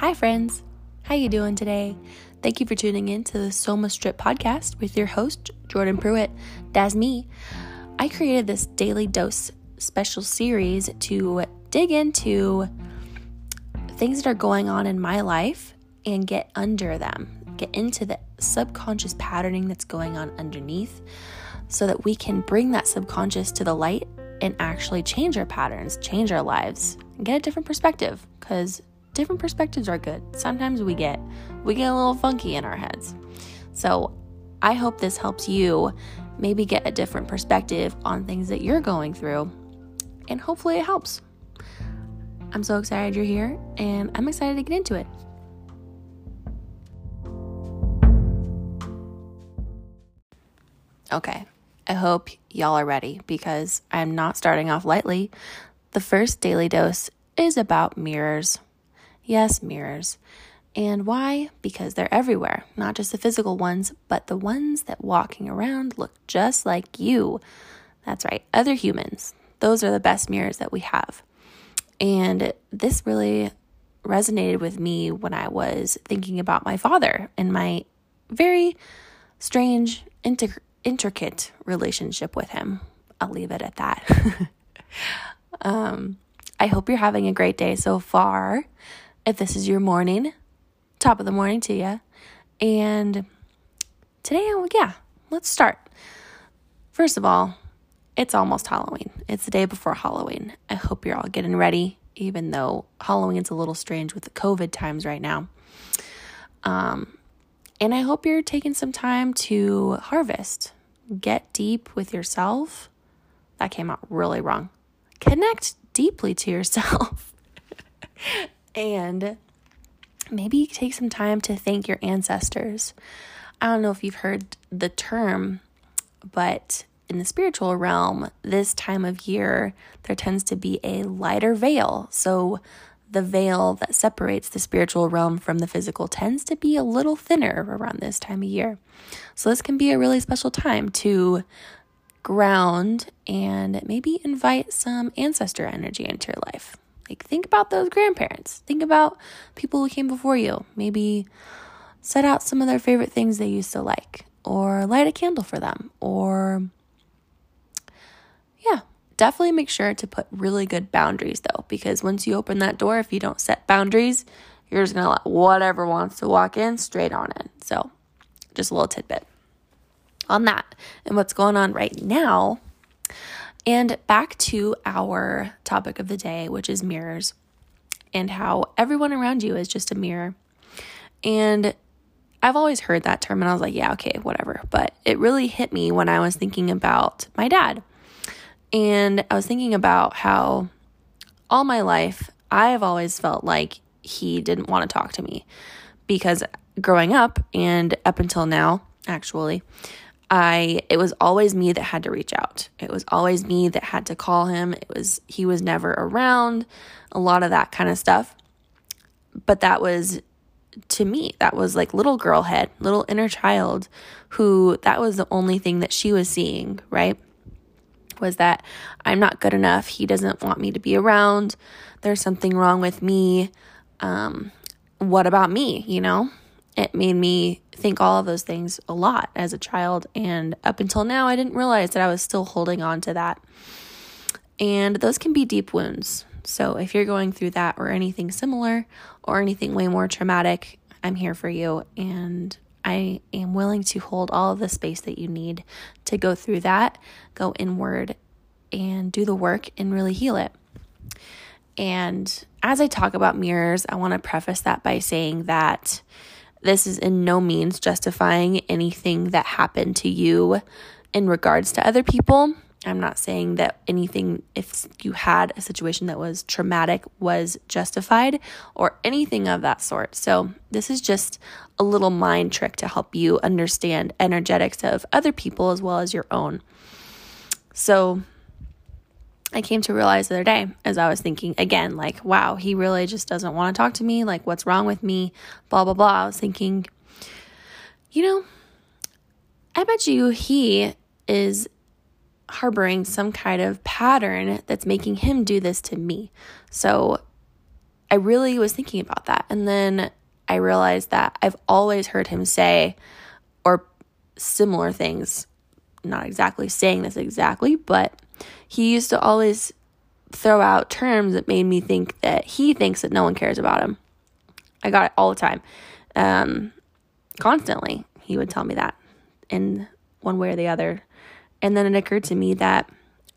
Hi friends. How you doing today? Thank you for tuning in to the Sohma Stripped podcast with your host Jordan Pruitt. That's me. I created this daily dose special series to dig into things that are going on in my life and get under them, get into the subconscious patterning that's going on underneath so that we can bring that subconscious to the light and actually change our patterns, change our lives, and get a different perspective because different perspectives are good. Sometimes we get we get a little funky in our heads. So, I hope this helps you maybe get a different perspective on things that you're going through and hopefully it helps. I'm so excited you're here and I'm excited to get into it. Okay, I hope y'all are ready because I'm not starting off lightly. The first daily dose is about mirrors. Yes, mirrors. And why? Because they're everywhere, not just the physical ones, but the ones that walking around look just like you. That's right, other humans. Those are the best mirrors that we have. And this really resonated with me when I was thinking about my father and my very strange, intricate relationship with him. I'll leave it at that. um, I hope you're having a great day so far. If this is your morning, top of the morning to you. And today, yeah, let's start. First of all, it's almost Halloween. It's the day before Halloween. I hope you're all getting ready, even though Halloween's a little strange with the COVID times right now. Um, and I hope you're taking some time to harvest, get deep with yourself. That came out really wrong. Connect deeply to yourself. and maybe take some time to thank your ancestors. I don't know if you've heard the term, but in the spiritual realm, this time of year, there tends to be a lighter veil. So the veil that separates the spiritual realm from the physical tends to be a little thinner around this time of year. So, this can be a really special time to ground and maybe invite some ancestor energy into your life. Like, think about those grandparents, think about people who came before you. Maybe set out some of their favorite things they used to like, or light a candle for them, or yeah, definitely make sure to put really good boundaries though, because once you open that door, if you don't set boundaries, you're just gonna let whatever wants to walk in straight on in. So, just a little tidbit on that and what's going on right now. And back to our topic of the day, which is mirrors and how everyone around you is just a mirror. And I've always heard that term and I was like, yeah, okay, whatever. But it really hit me when I was thinking about my dad. And I was thinking about how all my life I have always felt like he didn't want to talk to me because growing up and up until now, actually, I it was always me that had to reach out. It was always me that had to call him. It was he was never around, a lot of that kind of stuff. But that was to me, that was like little girl head, little inner child who that was the only thing that she was seeing, right? was that I'm not good enough. He doesn't want me to be around. There's something wrong with me. Um, what about me? You know, it made me think all of those things a lot as a child. And up until now, I didn't realize that I was still holding on to that. And those can be deep wounds. So if you're going through that or anything similar or anything way more traumatic, I'm here for you. And I am willing to hold all of the space that you need to go through that, go inward, and do the work and really heal it. And as I talk about mirrors, I want to preface that by saying that this is in no means justifying anything that happened to you in regards to other people. I'm not saying that anything, if you had a situation that was traumatic, was justified or anything of that sort. So, this is just a little mind trick to help you understand energetics of other people as well as your own. So, I came to realize the other day as I was thinking again, like, wow, he really just doesn't want to talk to me. Like, what's wrong with me? Blah, blah, blah. I was thinking, you know, I bet you he is harboring some kind of pattern that's making him do this to me. So I really was thinking about that. And then I realized that I've always heard him say, or similar things, not exactly saying this exactly, but he used to always throw out terms that made me think that he thinks that no one cares about him. I got it all the time. Um, constantly, he would tell me that in one way or the other. And then it occurred to me that,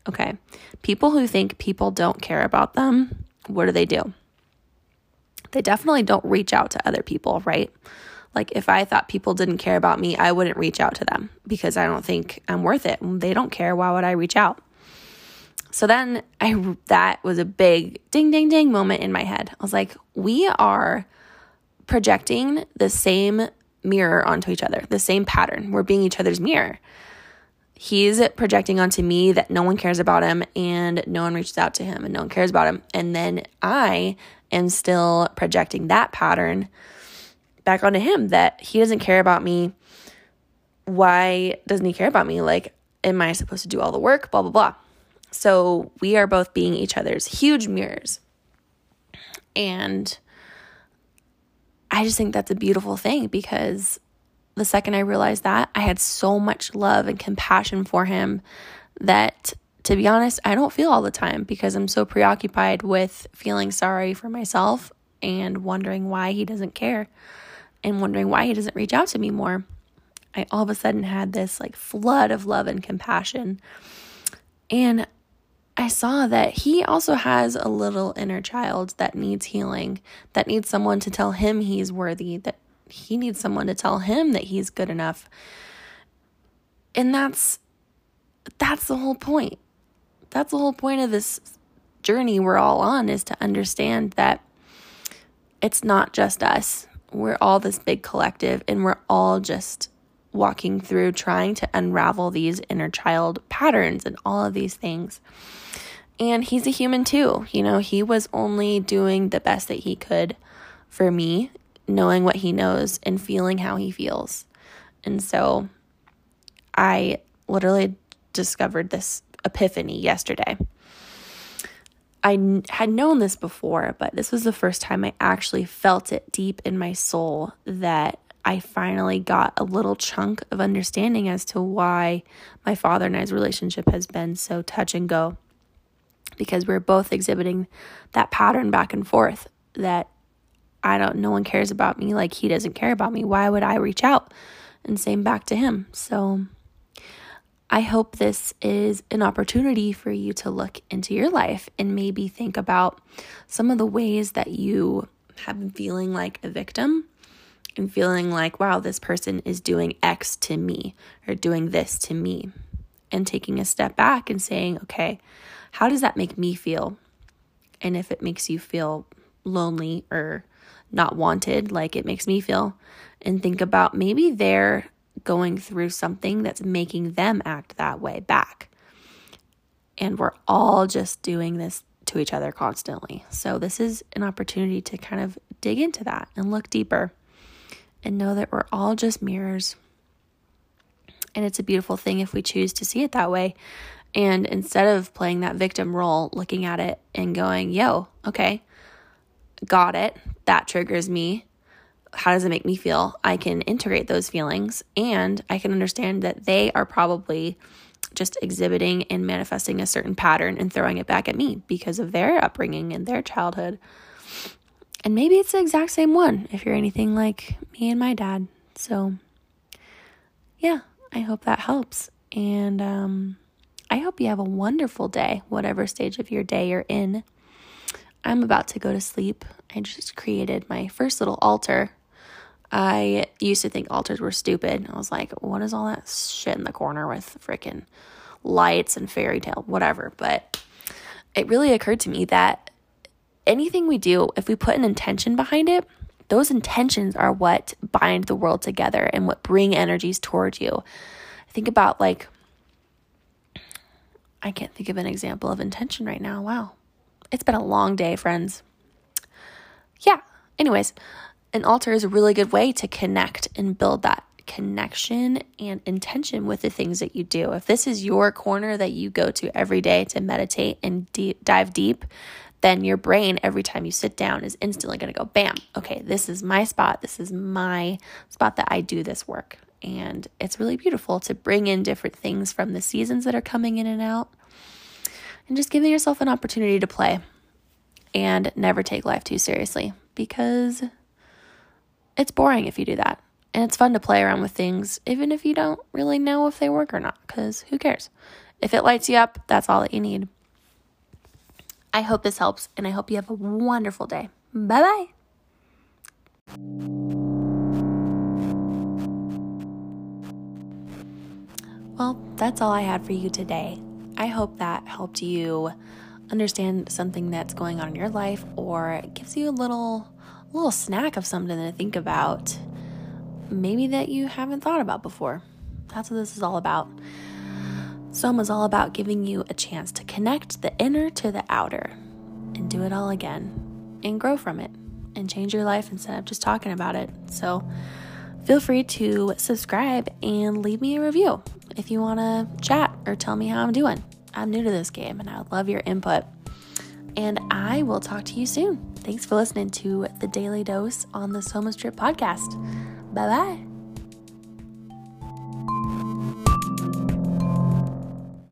okay, people who think people don't care about them, what do they do? They definitely don't reach out to other people, right? Like if I thought people didn't care about me, I wouldn't reach out to them because I don't think I'm worth it. They don't care. Why would I reach out? So then I that was a big ding ding ding moment in my head. I was like, we are projecting the same mirror onto each other, the same pattern. We're being each other's mirror. He's projecting onto me that no one cares about him and no one reaches out to him and no one cares about him. And then I am still projecting that pattern back onto him that he doesn't care about me. Why doesn't he care about me? Like, am I supposed to do all the work? Blah, blah, blah. So we are both being each other's huge mirrors. And I just think that's a beautiful thing because the second I realized that, I had so much love and compassion for him that, to be honest, I don't feel all the time because I'm so preoccupied with feeling sorry for myself and wondering why he doesn't care and wondering why he doesn't reach out to me more. I all of a sudden had this like flood of love and compassion. And I saw that he also has a little inner child that needs healing, that needs someone to tell him he's worthy, that he needs someone to tell him that he's good enough. And that's that's the whole point. That's the whole point of this journey we're all on is to understand that it's not just us. We're all this big collective and we're all just walking through trying to unravel these inner child patterns and all of these things. And he's a human too. You know, he was only doing the best that he could for me, knowing what he knows and feeling how he feels. And so I literally discovered this epiphany yesterday. I had known this before, but this was the first time I actually felt it deep in my soul that I finally got a little chunk of understanding as to why my father and I's relationship has been so touch and go because we're both exhibiting that pattern back and forth that I don't, no one cares about me like he doesn't care about me. Why would I reach out? And same back to him. So I hope this is an opportunity for you to look into your life and maybe think about some of the ways that you have been feeling like a victim and feeling like, wow, this person is doing X to me or doing this to me. And taking a step back and saying, okay, how does that make me feel? And if it makes you feel lonely or not wanted, like it makes me feel, and think about maybe they're going through something that's making them act that way back. And we're all just doing this to each other constantly. So, this is an opportunity to kind of dig into that and look deeper and know that we're all just mirrors. And it's a beautiful thing if we choose to see it that way. And instead of playing that victim role, looking at it and going, yo, okay, got it. That triggers me. How does it make me feel? I can integrate those feelings and I can understand that they are probably just exhibiting and manifesting a certain pattern and throwing it back at me because of their upbringing and their childhood. And maybe it's the exact same one if you're anything like me and my dad. So, yeah, I hope that helps. And, um, I hope you have a wonderful day, whatever stage of your day you're in. I'm about to go to sleep. I just created my first little altar. I used to think altars were stupid. I was like, what is all that shit in the corner with freaking lights and fairy tale, whatever. But it really occurred to me that anything we do, if we put an intention behind it, those intentions are what bind the world together and what bring energies towards you. Think about like I can't think of an example of intention right now. Wow. It's been a long day, friends. Yeah. Anyways, an altar is a really good way to connect and build that connection and intention with the things that you do. If this is your corner that you go to every day to meditate and dive deep, then your brain, every time you sit down, is instantly going to go, bam, okay, this is my spot. This is my spot that I do this work. And it's really beautiful to bring in different things from the seasons that are coming in and out and just giving yourself an opportunity to play and never take life too seriously because it's boring if you do that. And it's fun to play around with things, even if you don't really know if they work or not, because who cares? If it lights you up, that's all that you need. I hope this helps, and I hope you have a wonderful day. Bye bye. Well, that's all I had for you today. I hope that helped you understand something that's going on in your life or gives you a little little snack of something to think about maybe that you haven't thought about before. That's what this is all about. Sohma is all about giving you a chance to connect the inner to the outer and do it all again and grow from it and change your life instead of just talking about it. So feel free to subscribe and leave me a review if you want to chat or tell me how I'm doing. I'm new to this game and I would love your input. And I will talk to you soon. Thanks for listening to the Daily Dose on the Sohma Stripped podcast. Bye bye.